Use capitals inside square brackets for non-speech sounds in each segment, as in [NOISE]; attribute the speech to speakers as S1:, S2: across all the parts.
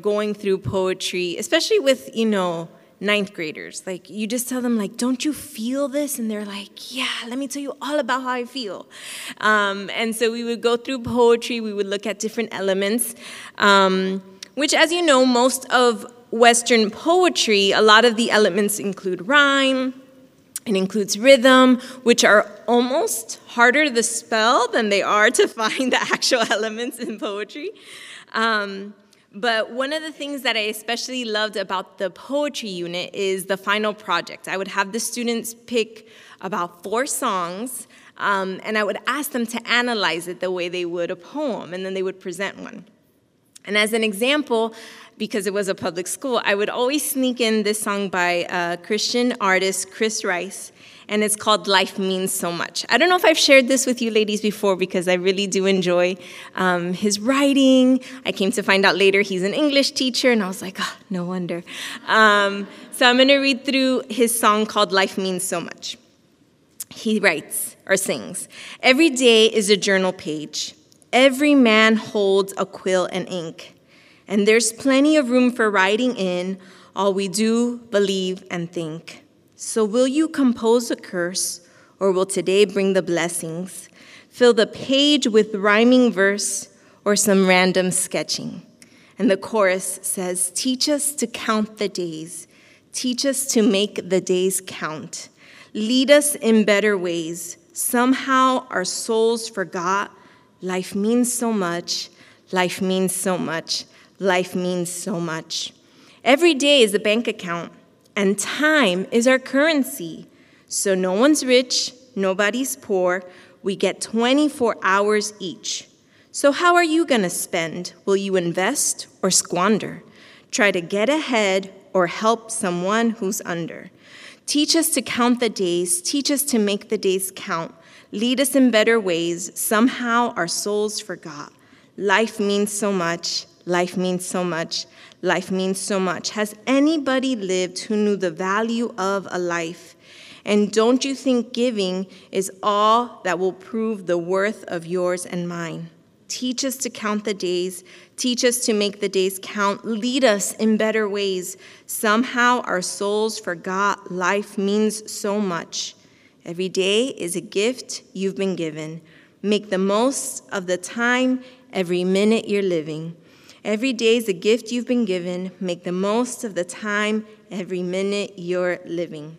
S1: going through poetry, especially with, you know, ninth graders. Like, you just tell them, like, don't you feel this? And they're like, yeah, let me tell you all about how I feel. Um, and so we would go through poetry, we would look at different elements, um, which, as you know, most of Western poetry, a lot of the elements include rhyme, it includes rhythm, which are almost harder to spell than they are to [LAUGHS] find the actual elements in poetry. Um, but one of the things that I especially loved about the poetry unit is the final project. I would have the students pick about four songs, um, and I would ask them to analyze it the way they would a poem, and then they would present one. And as an example, because it was a public school, I would always sneak in this song by a Christian artist, Chris Rice, and it's called Life Means So Much. I don't know if I've shared this with you ladies before because I really do enjoy um, his writing. I came to find out later he's an English teacher, and I was like, oh, no wonder. Um, so I'm going to read through his song called Life Means So Much. He writes or sings Every day is a journal page, every man holds a quill and ink. And there's plenty of room for writing in all we do, believe, and think. So, will you compose a curse, or will today bring the blessings? Fill the page with rhyming verse or some random sketching. And the chorus says, Teach us to count the days, teach us to make the days count. Lead us in better ways. Somehow our souls forgot. Life means so much. Life means so much. Life means so much. Every day is a bank account and time is our currency. So no one's rich, nobody's poor. We get 24 hours each. So, how are you going to spend? Will you invest or squander? Try to get ahead or help someone who's under. Teach us to count the days, teach us to make the days count. Lead us in better ways. Somehow our souls forgot. Life means so much. Life means so much. Life means so much. Has anybody lived who knew the value of a life? And don't you think giving is all that will prove the worth of yours and mine? Teach us to count the days. Teach us to make the days count. Lead us in better ways. Somehow our souls forgot life means so much. Every day is a gift you've been given. Make the most of the time, every minute you're living. Every day is a gift you've been given. Make the most of the time, every minute you're living.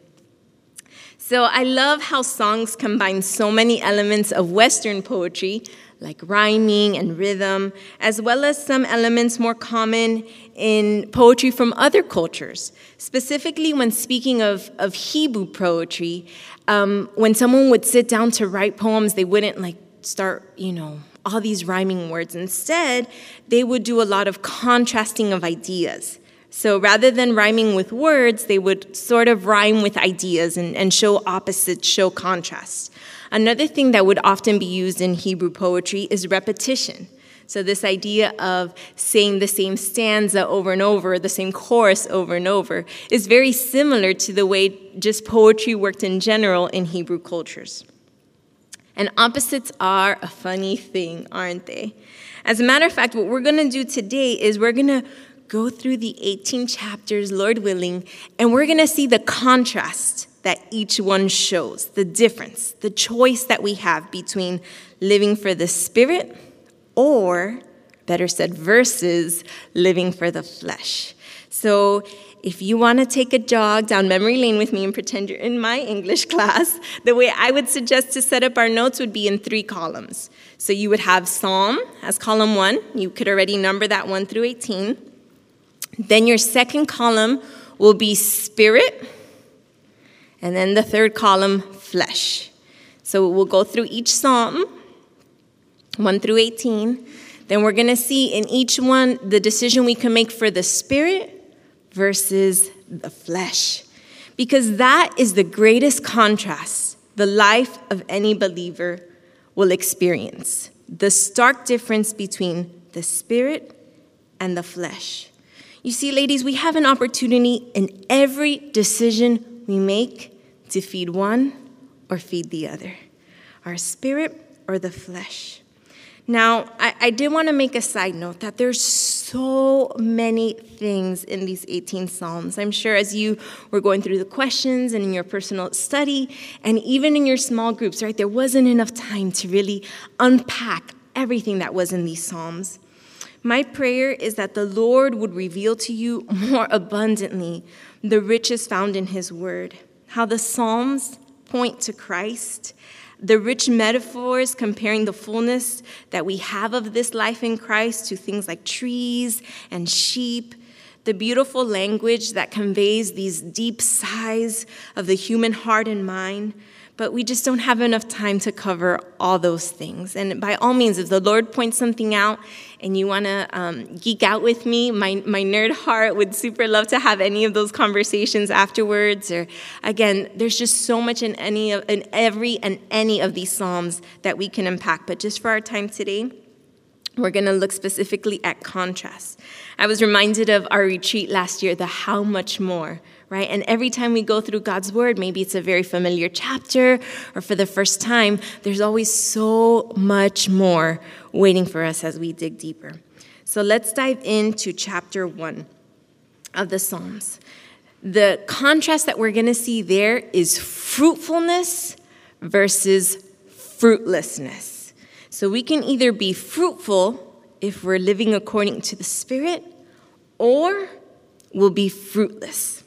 S1: So I love how songs combine so many elements of Western poetry, like rhyming and rhythm, as well as some elements more common in poetry from other cultures. Specifically, when speaking of, of Hebrew poetry, um, when someone would sit down to write poems, they wouldn't like start, you know, all these rhyming words. Instead, they would do a lot of contrasting of ideas. So rather than rhyming with words, they would sort of rhyme with ideas and, and show opposites, show contrast. Another thing that would often be used in Hebrew poetry is repetition. So, this idea of saying the same stanza over and over, the same chorus over and over, is very similar to the way just poetry worked in general in Hebrew cultures. And opposites are a funny thing, aren't they? As a matter of fact, what we're going to do today is we're going to go through the 18 chapters, Lord willing, and we're going to see the contrast that each one shows, the difference, the choice that we have between living for the Spirit or, better said, versus living for the flesh. So if you want to take a jog down memory lane with me and pretend you're in my English [LAUGHS] class, the way I would suggest to set up our notes would be in three columns. So you would have Psalm as column one. You could already number that 1 through 18. Then your second column will be Spirit. And then the third column, Flesh. So we'll go through each Psalm, 1 through 18. Then we're going to see in each one the decision we can make for the Spirit versus the flesh. Because that is the greatest contrast the life of any believer will experience the stark difference between the spirit and the flesh. You see, ladies, we have an opportunity in every decision we make to feed one or feed the other our spirit or the flesh. Now, I, I did want to make a side note that there's so many things in these 18 Psalms. I'm sure as you were going through the questions and in your personal study and even in your small groups, right, there wasn't enough time to really unpack everything that was in these Psalms. My prayer is that the Lord would reveal to you more abundantly the riches found in His Word, how the Psalms point to Christ the rich metaphors comparing the fullness that we have of this life in Christ to things like trees and sheep, the beautiful language that conveys these deep sighs of the human heart and mind, but we just don't have enough time to cover all those things. And by all means, if the Lord points something out and you want to um, geek out with me, my, my nerd heart would super love to have any of those conversations afterwards. Or again, there's just so much in any of in every and any of these psalms that we can unpack. But just for our time today, we're going to look specifically at contrast. I was reminded of our retreat last year, the how much more right? And every time we go through God's word, maybe it's a very familiar chapter or for the first time, there's always so much more waiting for us as we dig deeper. So let's dive into chapter one of the Psalms. The contrast that we're going to see there is fruitfulness versus fruitlessness. So we can either be fruitful if we're living according to the Spirit, or we'll be fruitless.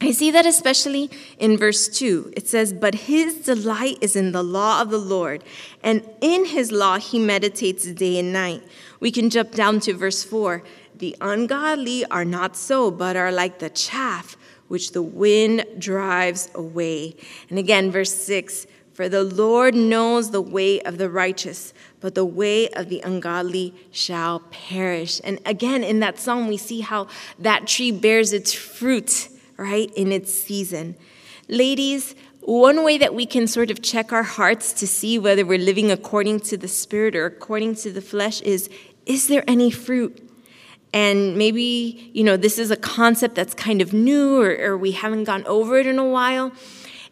S1: I see that especially in verse 2. It says, But his delight is in the law of the Lord, and in his law he meditates day and night. We can jump down to verse 4. The ungodly are not so, but are like the chaff which the wind drives away. And again, verse 6 For the Lord knows the way of the righteous, but the way of the ungodly shall perish. And again, in that psalm, we see how that tree bears its fruit right, in its season. Ladies, one way that we can sort of check our hearts to see whether we're living according to the Spirit or according to the flesh is is there any fruit? And maybe, you know, this is a concept that's kind of new or, or we haven't gone over it in a while.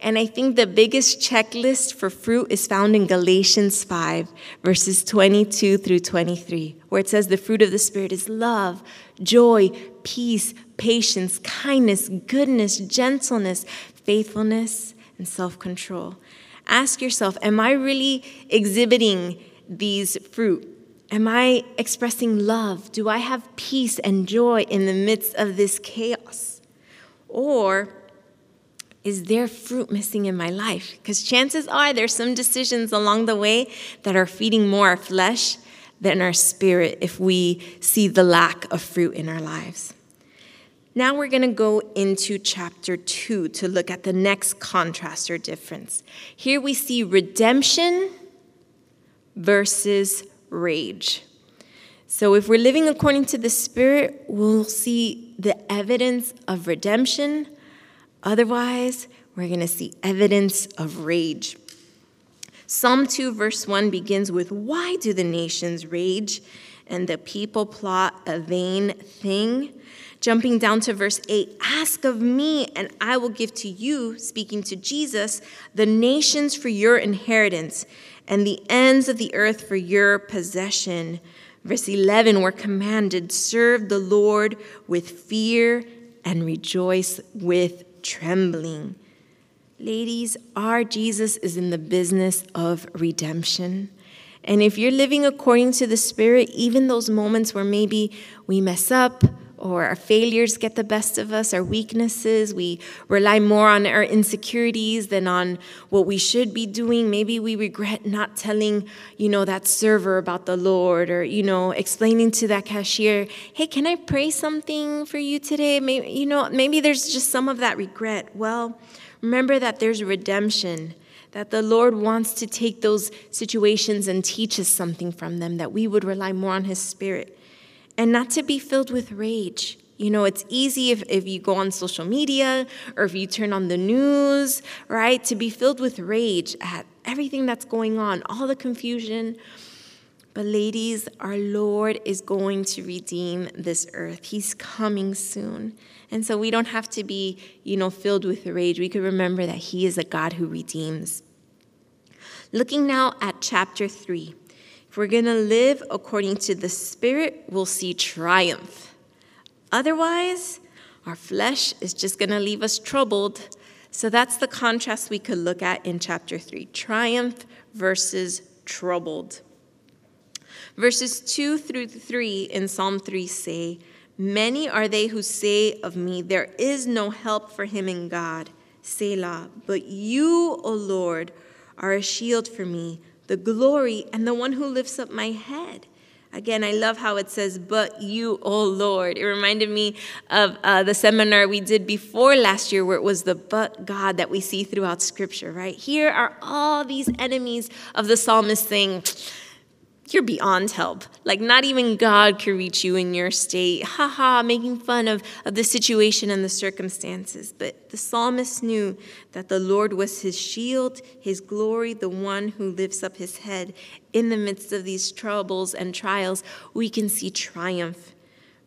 S1: And I think the biggest checklist for fruit is found in Galatians 5, verses 22 through 23, where it says the fruit of the Spirit is love, joy, peace, patience, kindness, goodness, gentleness, faithfulness, and self control. Ask yourself Am I really exhibiting these fruit? Am I expressing love? Do I have peace and joy in the midst of this chaos? Or is there fruit missing in my life? Because chances are there's some decisions along the way that are feeding more our flesh than our spirit if we see the lack of fruit in our lives. Now we're going to go into chapter 2 to look at the next contrast or difference. Here we see redemption versus rage. So, if we're living according to the Spirit, we'll see the evidence of redemption. Otherwise, we're going to see evidence of rage. Psalm 2, verse 1 begins with Why do the nations rage and the people plot a vain thing? Jumping down to verse 8 Ask of me, and I will give to you, speaking to Jesus, the nations for your inheritance, and the ends of the earth for your possession. Verse 11 We're commanded, Serve the Lord with fear and rejoice with trembling. Ladies, our Jesus is in the business of redemption. And if you're living according to the Spirit, even those moments where maybe we mess up, or our failures get the best of us, our weaknesses. We rely more on our insecurities than on what we should be doing. Maybe we regret not telling, you know, that server about the Lord or, you know, explaining to that cashier, hey, can I pray something for you today? Maybe, you know, maybe there's just some of that regret. Well, remember that there's redemption that the Lord wants to take those situations and teach us something from them, that we would rely more on His Spirit and not to be filled with rage. You know, it's easy if, if you go on social media or if you turn on the news, right, to be filled with rage at everything that's going on, all the confusion. But, ladies, our Lord is going to redeem this earth. He's coming soon. And so we don't have to be, you know, filled with rage. We could remember that He is a God who redeems. Looking now at chapter 3. We're going to live according to the Spirit, we'll see triumph. Otherwise, our flesh is just going to leave us troubled. So that's the contrast we could look at in chapter 3 triumph versus troubled. Verses 2 through 3 in Psalm 3 say, Many are they who say of me, There is no help for him in God, Selah. But you, O Lord, are a shield for me, the glory, and the one who lifts up my head. Again, I love how it says, but you, oh Lord. It reminded me of uh, the seminar we did before last year, where it was the but God that we see throughout Scripture, right? Here are all these enemies of the psalmist saying, you're beyond help. Like, not even God can reach you in your state. Ha ha, making fun of, of the situation and the circumstances. But the psalmist knew that the Lord was his shield, his glory, the one who lifts up his head. In the midst of these troubles and trials, we can see triumph.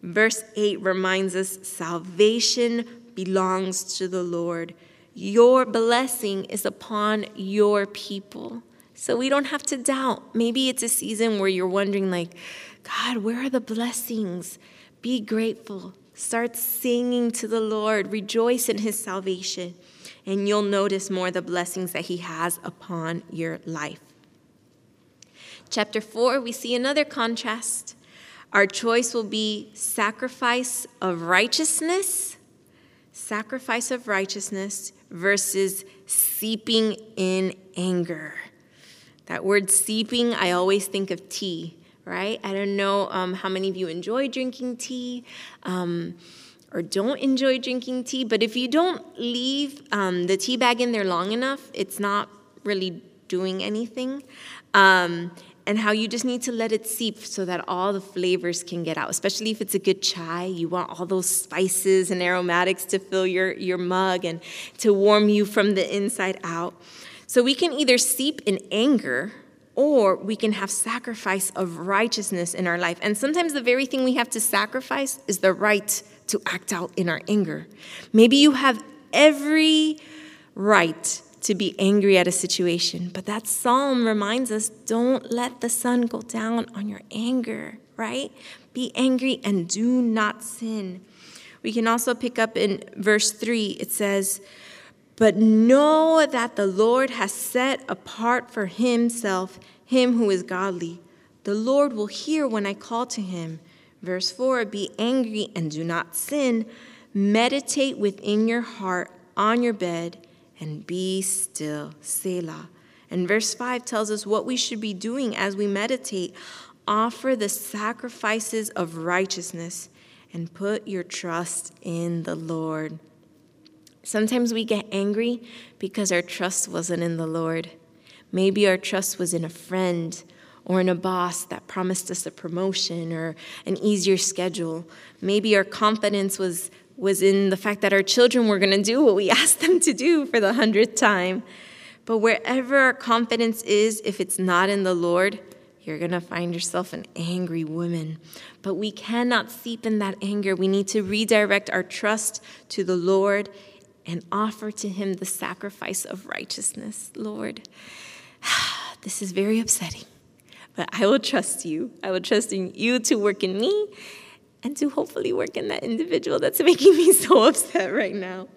S1: Verse 8 reminds us salvation belongs to the Lord. Your blessing is upon your people. So we don't have to doubt. Maybe it's a season where you're wondering, like, God, where are the blessings? Be grateful. Start singing to the Lord. Rejoice in his salvation. And you'll notice more the blessings that he has upon your life. Chapter 4, we see another contrast. Our choice will be sacrifice of righteousness, sacrifice of righteousness versus seeping in anger. That word seeping, I always think of tea, right? I don't know um, how many of you enjoy drinking tea um, or don't enjoy drinking tea, but if you don't leave um, the tea bag in there long enough, it's not really doing anything. Um, and how you just need to let it seep so that all the flavors can get out. Especially if it's a good chai, you want all those spices and aromatics to fill your, your mug and to warm you from the inside out. So we can either seep in anger or we can have sacrifice of righteousness in our life. And sometimes the very thing we have to sacrifice is the right to act out in our anger. Maybe you have every right to be angry at a situation, but that psalm reminds us don't let the sun go down on your anger, right? Be angry and do not sin. We can also pick up in verse 3, it says, but know that the Lord has set apart for himself him who is godly. The Lord will hear when I call to him. Verse 4 Be angry and do not sin. Meditate within your heart on your bed and be still. Selah. And verse 5 tells us what we should be doing as we meditate. Offer the sacrifices of righteousness and put your trust in the Lord. Sometimes we get angry because our trust wasn't in the Lord. Maybe our trust was in a friend or in a boss that promised us a promotion or an easier schedule. Maybe our confidence was, was in the fact that our children were going to do what we [LAUGHS] asked them to do for the hundredth time. But wherever our confidence is, if it's not in the Lord, you're going to find yourself an angry woman. But we cannot seep in that anger. We need to redirect our trust to the Lord and offer to him the sacrifice of righteousness. Lord, [SIGHS] this is very upsetting, but I will trust you. I will trust in you to work in me and to hopefully work in that individual that's [LAUGHS] making me so upset right now.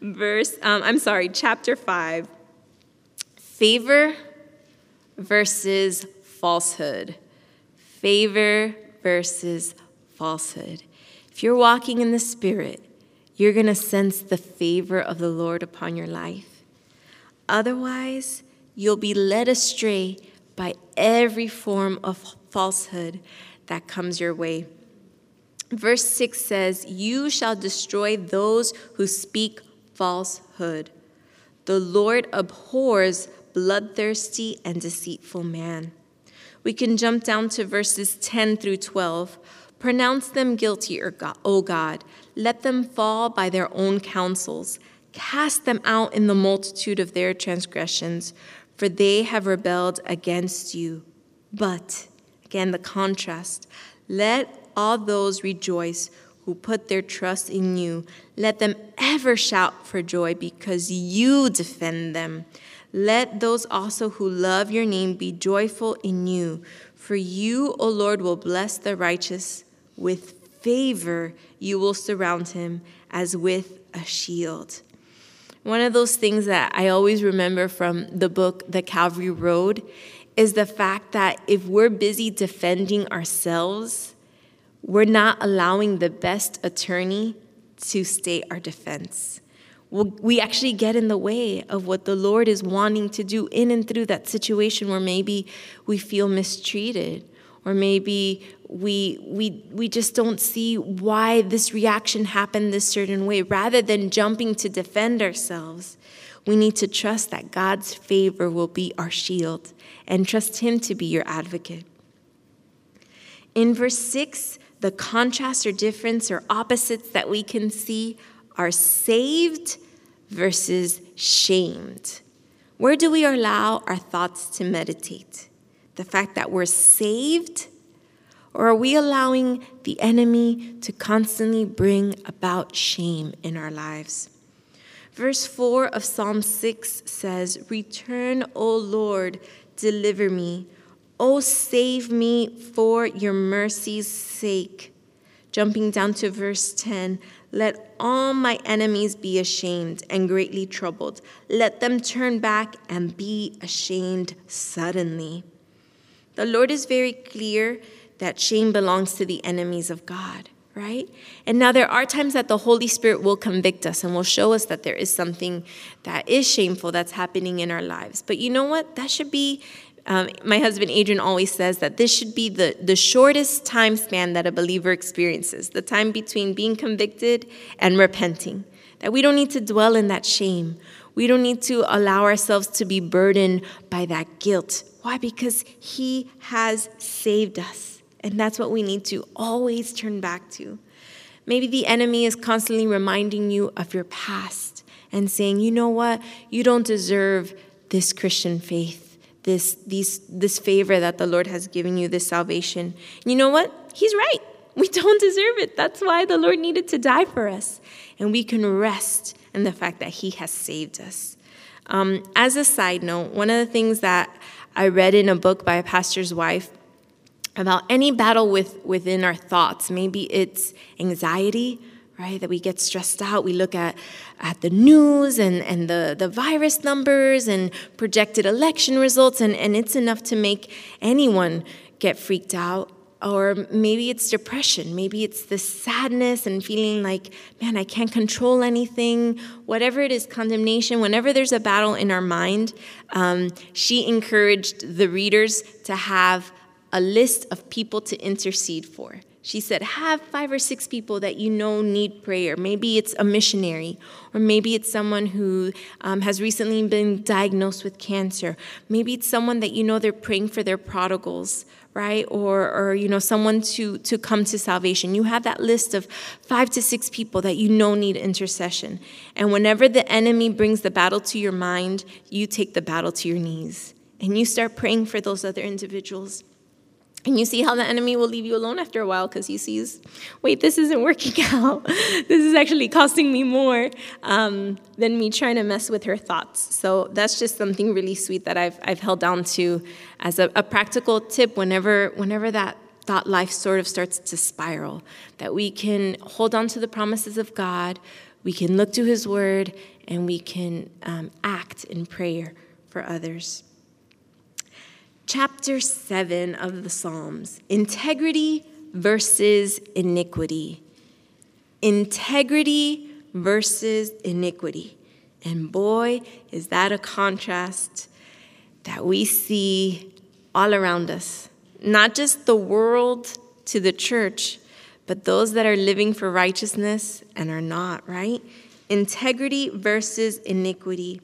S1: Verse, um, I'm sorry, chapter 5 favor versus falsehood. Favor versus falsehood. If you're walking in the Spirit, you're going to sense the favor of the Lord upon your life. Otherwise, you'll be led astray by every form of falsehood that comes your way. Verse 6 says, You shall destroy those who speak falsehood. The Lord abhors bloodthirsty and deceitful man. We can jump down to verses 10 through 12. Pronounce them guilty, er O God. Let them fall by their own counsels. Cast them out in the multitude of their transgressions, for they have rebelled against you. But, again, the contrast let all those rejoice who put their trust in you. Let them ever shout for joy because you defend them. Let those also who love your name be joyful in you. For you, O Lord, will bless the righteous. With favor you will surround him as with a shield. One of those things that I always remember from the book, The Calvary Road, is the fact that if we're busy defending ourselves, we're not allowing the best attorney to state our defense. We actually get in the way of what the Lord is wanting to do in and through that situation where maybe we feel mistreated or maybe we, we, we just don't see why this reaction happened this certain way. Rather than jumping to defend ourselves, we need to trust that God's favor will be our shield and trust Him to be your advocate. In verse 6, the contrast or difference or opposites that we can see are saved versus shamed. Where do we allow our thoughts to meditate? The fact that we're saved? Or are we allowing the enemy to constantly bring about shame in our lives? Verse 4 of Psalm 6 says, Return, O Lord, deliver me. O save me for your mercy's sake. Jumping down to verse 10 Let all my enemies be ashamed and greatly troubled. Let them turn back and be ashamed suddenly. The Lord is very clear that shame belongs to the enemies of God, right? And now there are times that the Holy Spirit will convict us and will show us that there is something that is shameful that's happening in our lives. But you know what? That should be um, my husband Adrian always says that this should be the, the shortest time span that a believer experiences the time between being convicted and repenting. That we don't need to dwell in that shame. We don't need to allow ourselves to be burdened by that guilt. Why? Because He has saved us. And that's what we need to always turn back to. Maybe the enemy is constantly reminding you of your past and saying, you know what? You don't deserve this Christian faith this, these, this favor that the Lord has given you, this salvation. You know what? He's right. We [LAUGHS] don't deserve it. That's why the Lord needed to die for us. And we can rest in the fact that He has saved us. Um, as a side note, one of the things that I read in a book by a pastor's wife about any battle with, within our thoughts, maybe it's anxiety, right? That we get stressed out. We look at, at the news and, and the, the virus numbers and projected election results, and, and it's enough to make anyone get freaked out. Or maybe it's depression. Maybe it's the sadness and feeling like, man, I can't control anything. Whatever it is, condemnation, whenever there's a battle in our mind, um, she encouraged the readers to have a list of people to intercede for. She said, have five or six people that you know need prayer. Maybe it's a missionary, or maybe it's someone who um, has recently been diagnosed with cancer. Maybe it's someone that you know they're praying for their prodigals, right? Or, or you know, someone to, to come to salvation. You have that list of five to six people that you know need intercession. And whenever the enemy brings the battle to your mind, you take the battle to your knees and you start praying for those other individuals. And you see how the enemy will leave you alone after a while because he sees, wait, this isn't working [LAUGHS] out. this is actually costing me more um, than me trying to mess with her thoughts. So that's just something really sweet that I've, I've held down to as a, a practical tip whenever, whenever that thought life sort of starts to spiral, that we can hold on to the promises of God, we can look to his word, and we can um, act in prayer for others chapter 7 of the Psalms integrity versus iniquity. Integrity versus iniquity. And boy, is that a contrast that we see all around us. Not just the world to the church, but those that are living for righteousness and are not, right? Integrity versus iniquity.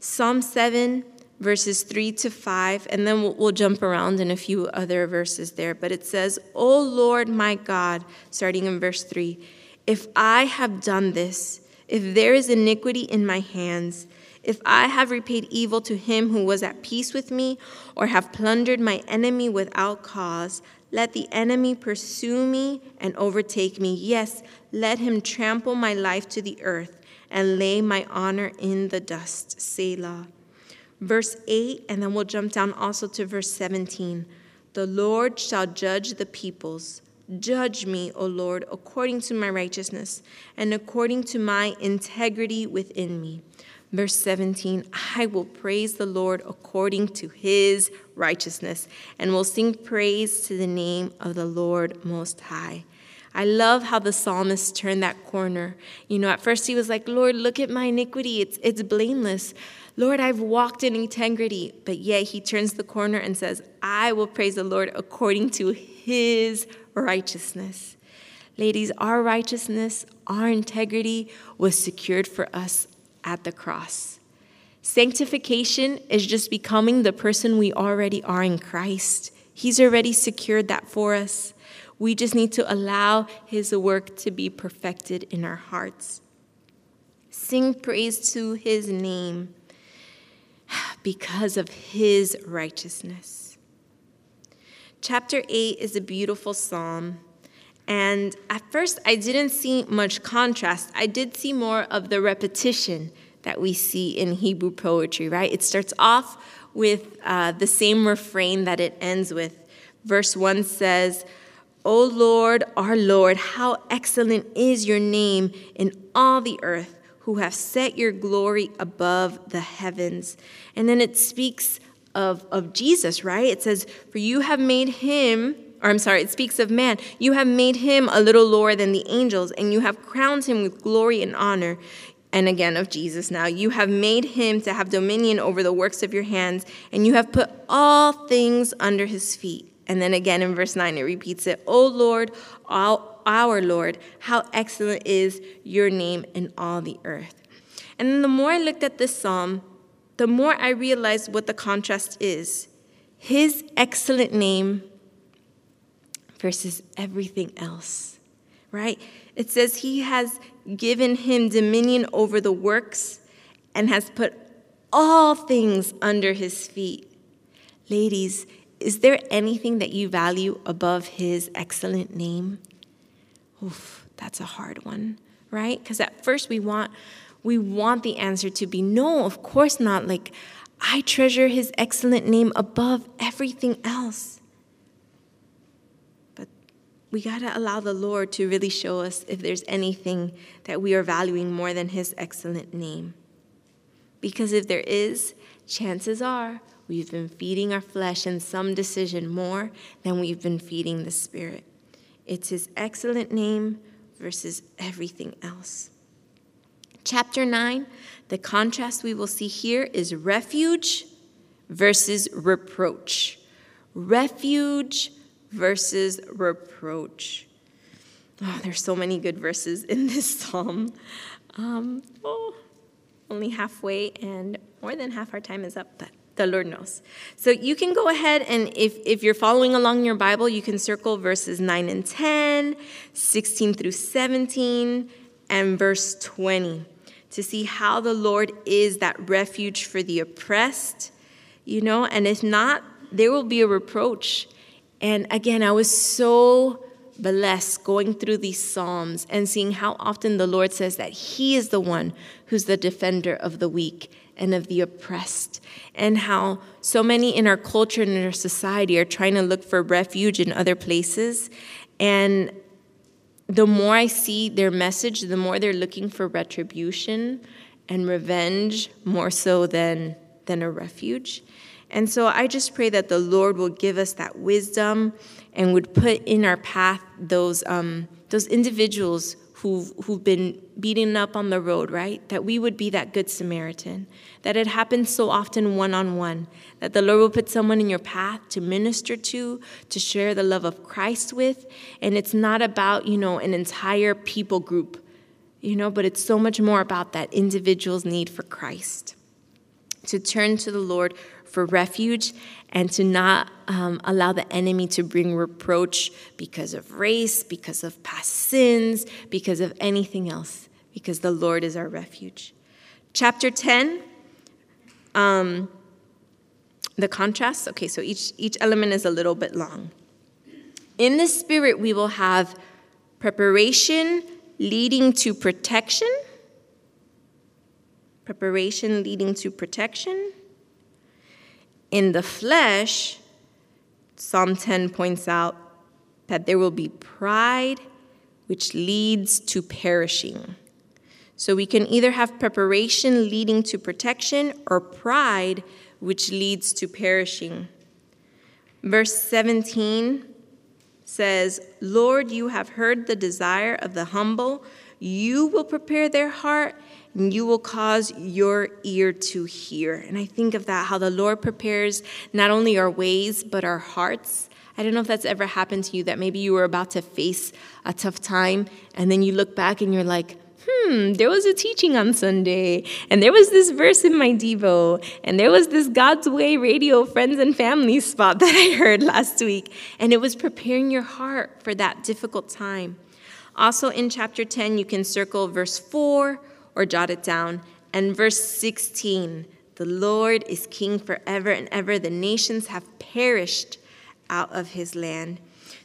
S1: Psalm 7 verses 3 to 5, and then we'll, jump around in a few other verses there. But it says, O Lord my God, starting in verse 3, if I have done this, if there is iniquity in my hands, if I have repaid evil to him who was at peace with me, or have plundered my enemy without cause, let the enemy pursue me and overtake me. Yes, let him trample my life to the earth and lay my honor in the dust. Selah. Verse 8, and then we'll jump down also to verse 17. The Lord shall judge the peoples. Judge me, O Lord, according to my righteousness and according to my integrity within me. Verse 17 I will praise the Lord according to his righteousness and will sing praise to the name of the Lord Most High. I love how the psalmist turned that corner. You know, at first he was like, Lord, look at my iniquity. It's, it's blameless. Lord, I've walked in integrity. But yet he turns the corner and says, I will praise the Lord according to his righteousness. Ladies, our righteousness, our integrity was secured for us at the cross. Sanctification is just becoming the person we already are in Christ. He's already secured that for us. We just need to allow His work to be perfected in our hearts. Sing praise to His name because of His righteousness. Chapter 8 is a beautiful psalm. And at first, I didn't see much contrast. I did see more of the repetition that we see in Hebrew poetry, right? It starts off with uh, the same refrain that it ends with. Verse 1 says, O Lord, our Lord, how excellent is your name in all the earth, who have set your glory above the heavens. And then it speaks of, of Jesus, right? It says, For you have made him, or I'm sorry, it speaks of man. You have made him a little lower than the angels, and you have crowned him with glory and honor. And again, of Jesus now. You have made him to have dominion over the works of your hands, and you have put all things under his feet. And then again in verse 9, it repeats it O Lord, our Lord, how excellent is your name in all the earth. And then the more I looked at this psalm, the more I realized what the contrast is his excellent name versus everything else, right? It says he has given him dominion over the works and has put all things under his feet. Ladies, is there anything that you value above his excellent name? Oof, that's a hard one, right? Because at first we want we want the answer to be no, of course not. Like I treasure his excellent name above everything else. But we got to allow the Lord to really show us if there's anything that we are valuing more than his excellent name. Because if there is, chances are We've been feeding our flesh in some decision more than we've been feeding the Spirit. It's His excellent name versus everything else. Chapter 9, the contrast we will see here is refuge versus reproach. Refuge versus reproach. Oh, there's so many good verses in this psalm. Um, oh, only halfway, and more than half our time is up, but the Lord knows. So you can go ahead and if, if you're following along your Bible, you can circle verses 9 and 10, 16 through 17, and verse 20 to see how the Lord is that refuge for the oppressed, you know, and if not, there will be a reproach. And again, I was so blessed going through these Psalms and seeing how often the Lord says that He is the one who's the defender of the weak and of the oppressed, and how so many in our culture and in our society are trying to look for refuge in other places. And the more I see their message, the more they're looking for retribution and revenge more so than, than a refuge. And so I just pray that the Lord will give us that wisdom and would put in our path those, um, those individuals who've, who've been beaten up on the road, right? That we would be that good Samaritan. That it happens so often one on one. That the Lord will put someone in your path to minister to, to share the love of Christ with. And it's not about, you know, an entire people group, you know, but it's so much more about that individual's need for Christ. To turn to the Lord for refuge and to not um, allow the enemy to bring reproach because of race, because of past sins, because of anything else, because the Lord is our refuge. Chapter 10, um, the contrast. Okay, so each, each element is a little bit long. In the spirit, we will have preparation leading to protection, preparation leading to protection In the flesh, Psalm 10 points out that there will be pride, which leads to perishing. So we can either have preparation leading to protection or pride, which leads to perishing. Verse 17 says, Lord, you have heard the desire of the humble. You will prepare their heart and you will cause your ear to hear. And I think of that, how the Lord prepares not only our ways, but our hearts. I don't know if that's ever happened to you that maybe you were about to face a tough time and then you look back and you're like, hmm, there was a teaching on Sunday, and there was this verse in my Devo, and there was this God's Way radio friends and family spot [LAUGHS] that I heard last week, and it was preparing your heart for that difficult time. Also in chapter 10, you can circle verse 4 or jot it down, and verse 16 the Lord is king forever and ever. The nations have perished out of his land.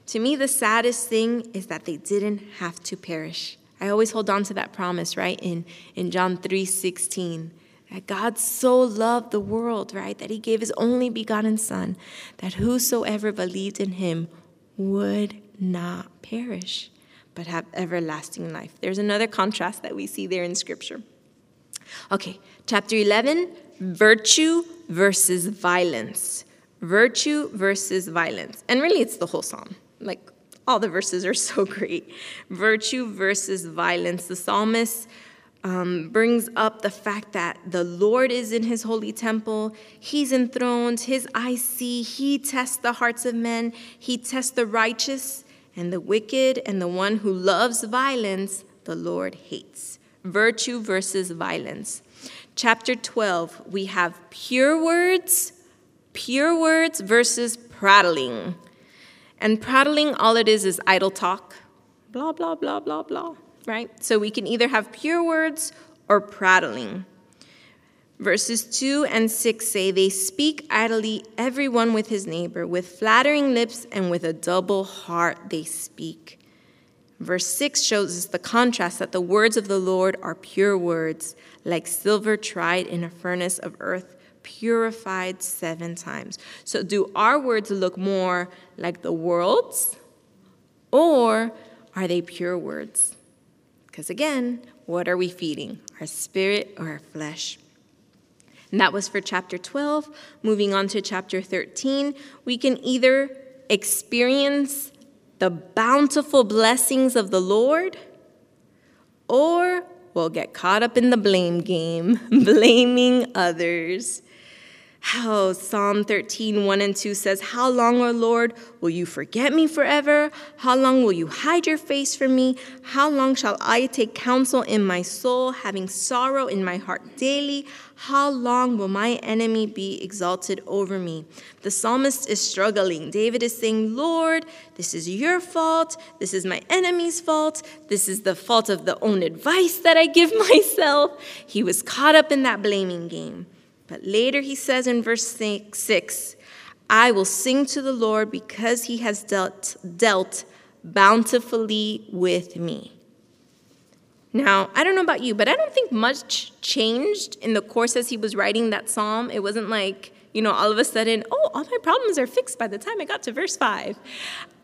S1: To me, the saddest thing is that they didn't have to perish. I always hold on to that promise, right? In, in John 3 16, that God so loved the world, right? That he gave his only begotten Son, that whosoever believed in him would not perish, but have everlasting life. There's another contrast that we see there in Scripture. Okay, chapter 11 virtue versus violence. Virtue versus violence. And really, it's the whole psalm. Like, all the verses are so [LAUGHS] great. Virtue versus violence. The psalmist um, brings up the fact that the Lord is in his holy temple. He's enthroned. His eyes see. He tests the hearts of men. He tests the righteous and the wicked, and the one who loves violence, the Lord hates. Virtue versus violence. Chapter 12, we have pure words, pure words versus prattling. And prattling, all it is is idle talk, blah, blah, blah, blah, blah, right? So we can either have pure words or prattling. Verses 2 and 6 say, They speak idly, everyone with his neighbor, with flattering lips and with a double heart they speak. Verse 6 shows us the contrast that the words of the Lord are pure words, like silver tried in a furnace of earth purified seven times. So, do our words look more like the world's, or are they pure words? Because again, what are we feeding? Our spirit or our flesh? And that was for chapter 12. Moving on to chapter 13, we can either experience the bountiful blessings of the Lord, or we'll get caught up in the blame game, [LAUGHS] blaming others. How Psalm 13, 1 and 2 says, How long, O Lord, will you forget me forever? How long will you hide your face from me? How long shall I take counsel in my soul, having sorrow in my heart daily? How long will my enemy be exalted over me? The psalmist is struggling. David is saying, Lord, this is your fault. This is my enemy's fault. This is the fault of the own advice that I give [LAUGHS] myself. He was caught up in that blaming game. But later he says in verse 6 I will sing to the Lord because he has dealt, dealt bountifully with me. Now, I don't know about you, but I don't think much changed in the course as he was writing that psalm. It wasn't like, you know, all of a sudden, oh, all my problems are fixed by the time I got to verse 5.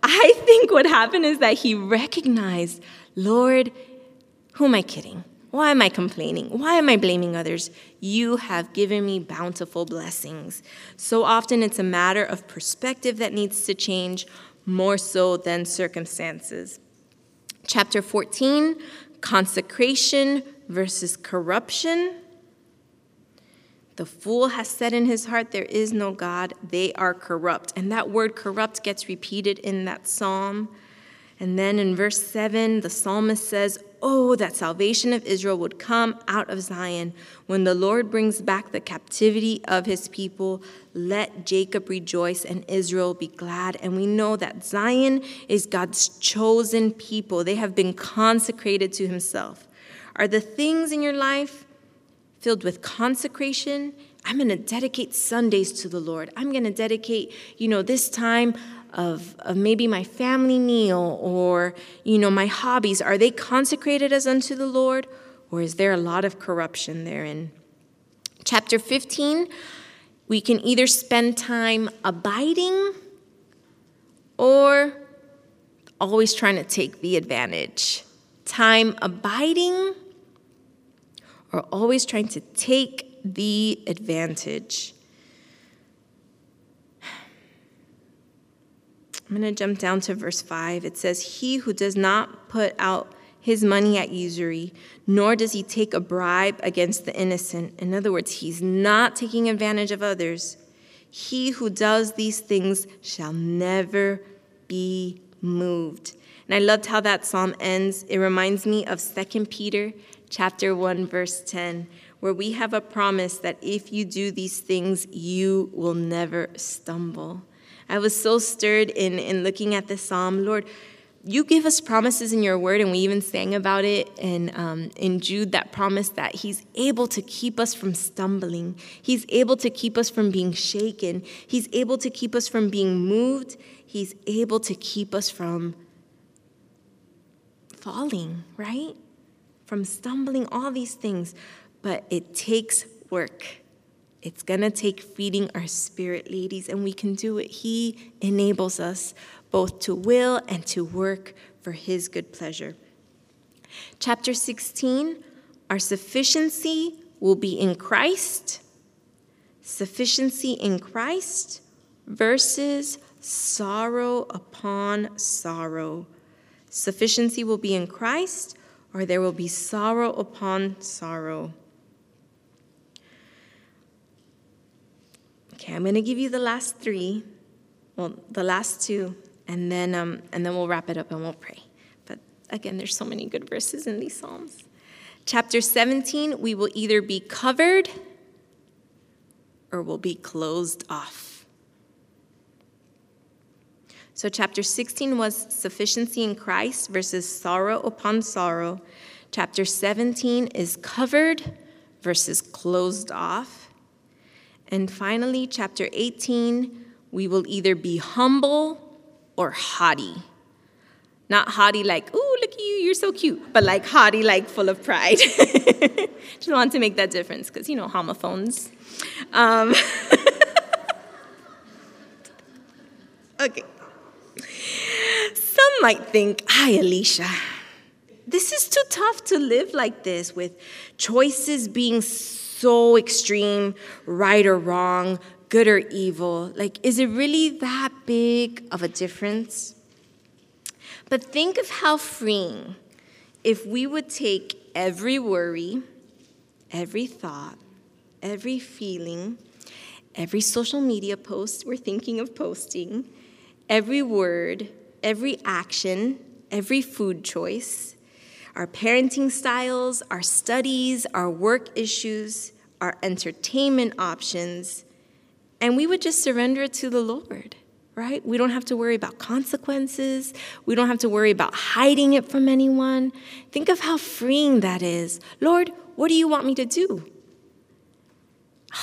S1: I [LAUGHS] think what happened is that he recognized, Lord, who am I kidding? Why am I complaining? Why am I blaming others? You have given me bountiful blessings. So often it's a matter of perspective that needs to change more so than circumstances. Chapter 14 consecration versus corruption. The fool has said in his heart, There is no God. They are corrupt. And that word corrupt gets repeated in that psalm. And then in verse 7, the psalmist says, Oh, that salvation of Israel would come out of Zion. When the Lord brings back the captivity of his people, let Jacob rejoice and Israel be glad. And we know that Zion is God's chosen people, they have been consecrated to himself. Are the things in your life filled with consecration? I'm going to dedicate Sundays to the Lord. I'm going to dedicate, you know, this time of, of maybe my family meal or, you know, my hobbies, are they consecrated as unto the Lord? Or is there a lot of corruption therein? Chapter 15, We can either spend time abiding or always trying to take the advantage. Time abiding or always trying to take the advantage. I'm going to jump down to verse 5. It says, He who does not put out his money at usury, nor does he take a bribe against the innocent. In other words, he's not taking advantage of others. He who does these things shall never be moved. And I loved how that psalm ends. It reminds me of 2 Peter chapter 1 verse 10 where we have a promise that if you do these things you will never stumble. I was so stirred in in looking at the psalm, Lord, you give us promises in your word, and we even sang about it in, um, in Jude that promise that He's able to keep us from stumbling. He's able to keep us from being shaken. He's able to keep us from being moved. He's able to keep us from falling, right? From stumbling, all these things. But it takes work. It's gonna take feeding our spirit, ladies, and we can do it. He enables us both to will and to work for His good pleasure. Chapter 16 Our sufficiency will be in Christ. Sufficiency in Christ versus sorrow upon sorrow. Sufficiency will be in Christ, or there will be sorrow upon sorrow. Okay, I'm going to give you the last three, well, the last two, and then, um, and then we'll wrap it up and we'll pray. But again, there's so many good verses in these Psalms. Chapter 17, we will either be covered or we'll be closed off. So, chapter 16 was sufficiency in Christ versus sorrow upon sorrow. Chapter 17 is covered versus closed off. And finally, chapter 18, we will either be humble or haughty. Not haughty like, ooh, look at you, you're so cute, but like haughty, like full of pride. [LAUGHS] Just want to make that difference because, you know, homophones. Um, [LAUGHS] okay. Some might think, hi, Elisha. This is too tough to live like this with choices being so extreme, right or wrong, good or evil. Like, is it really that big of a difference? But think of how freeing if we would take every worry, every thought, every feeling, every social media post we're thinking of posting, every word, every action, every food choice, our parenting styles, our studies, our work issues, our entertainment options, and we would just surrender it to the Lord, right? We don't have to worry about consequences. We don't have to worry about hiding it from anyone. Think of how freeing that is. Lord, what do you want me to do? [SIGHS]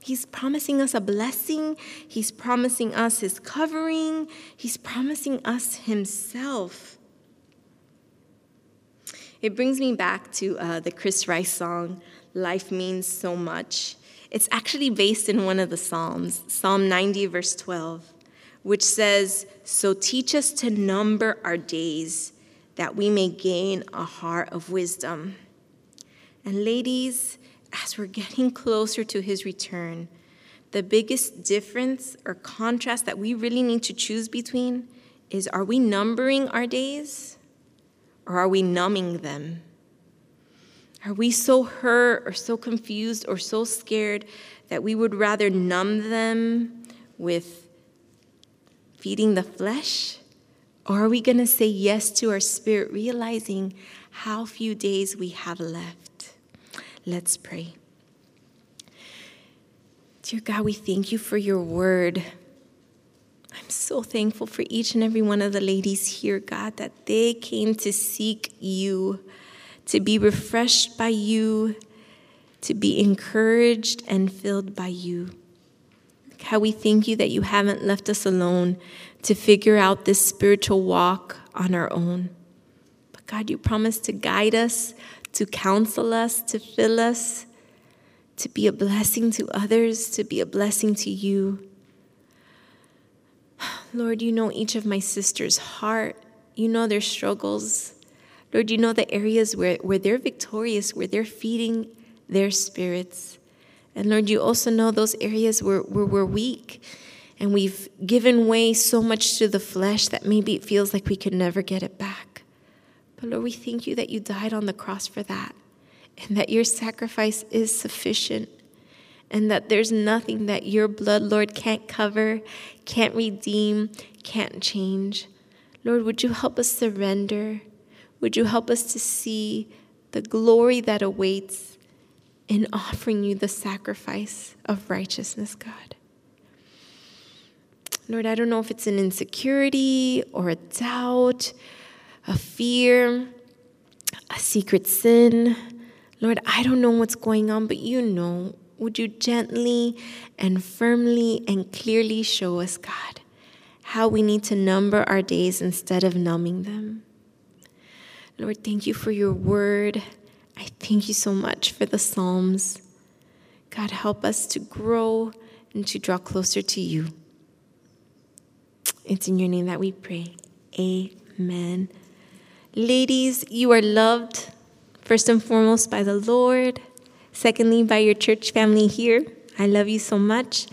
S1: He's promising us a blessing. He's promising us his covering. He's promising us himself. It brings me back to uh, the Chris Rice song, Life Means So Much. It's actually based in one of the Psalms, Psalm 90, verse 12, which says, So teach us to number our days, that we may gain a heart of wisdom. And ladies, as we're getting closer to his return, the biggest difference or contrast that we really need to choose between is are we numbering our days or are we numbing them? Are we so hurt or so confused or so scared that we would rather numb them with feeding the flesh? Or are we going to say yes to our spirit, realizing how few days we have left? Let's pray. Dear God, we thank you for your word. I'm so thankful for each and every one of the ladies here, God, that they came to seek you, to be refreshed by you, to be encouraged and filled by you. How we thank you that you haven't left us alone to figure out this spiritual walk on our own. But God, you promised to guide us, to counsel us, to fill us, to be a blessing to others, to be a blessing to you. [SIGHS] Lord, you know each of my sisters' heart. You know their struggles. Lord, you know the areas where, where they're victorious, where they're feeding their spirits. And Lord, you also know those areas where, where we're weak and we've given way so much to the flesh that maybe it feels like we could never get it back. But Lord, we thank you that you died on the cross for that and that your sacrifice is sufficient and that there's nothing that your blood, Lord, can't cover, can't redeem, can't change. Lord, would you help us surrender? Would you help us to see the glory that awaits in offering you the sacrifice of righteousness, God? Lord, I don't know if it's an insecurity or a doubt, a fear, a secret sin. Lord, I don't know what's going on, but you know. Would you gently and firmly and clearly show us, God, how we need to number our days instead of numbing them? Lord, thank you for your word. I thank you so much for the Psalms. God, help us to grow and to draw closer to you. It's in your name that we pray. Amen. Ladies, you are loved first and foremost by the Lord. Secondly, by your church family here. I love you so much.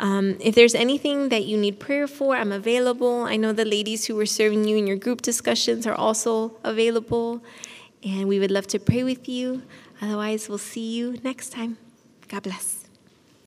S1: Um, if there's anything that you need prayer for, I'm available. I know the ladies who were serving you in your group discussions are also available, and we would love to pray with you. Otherwise, we'll see you next time. God bless.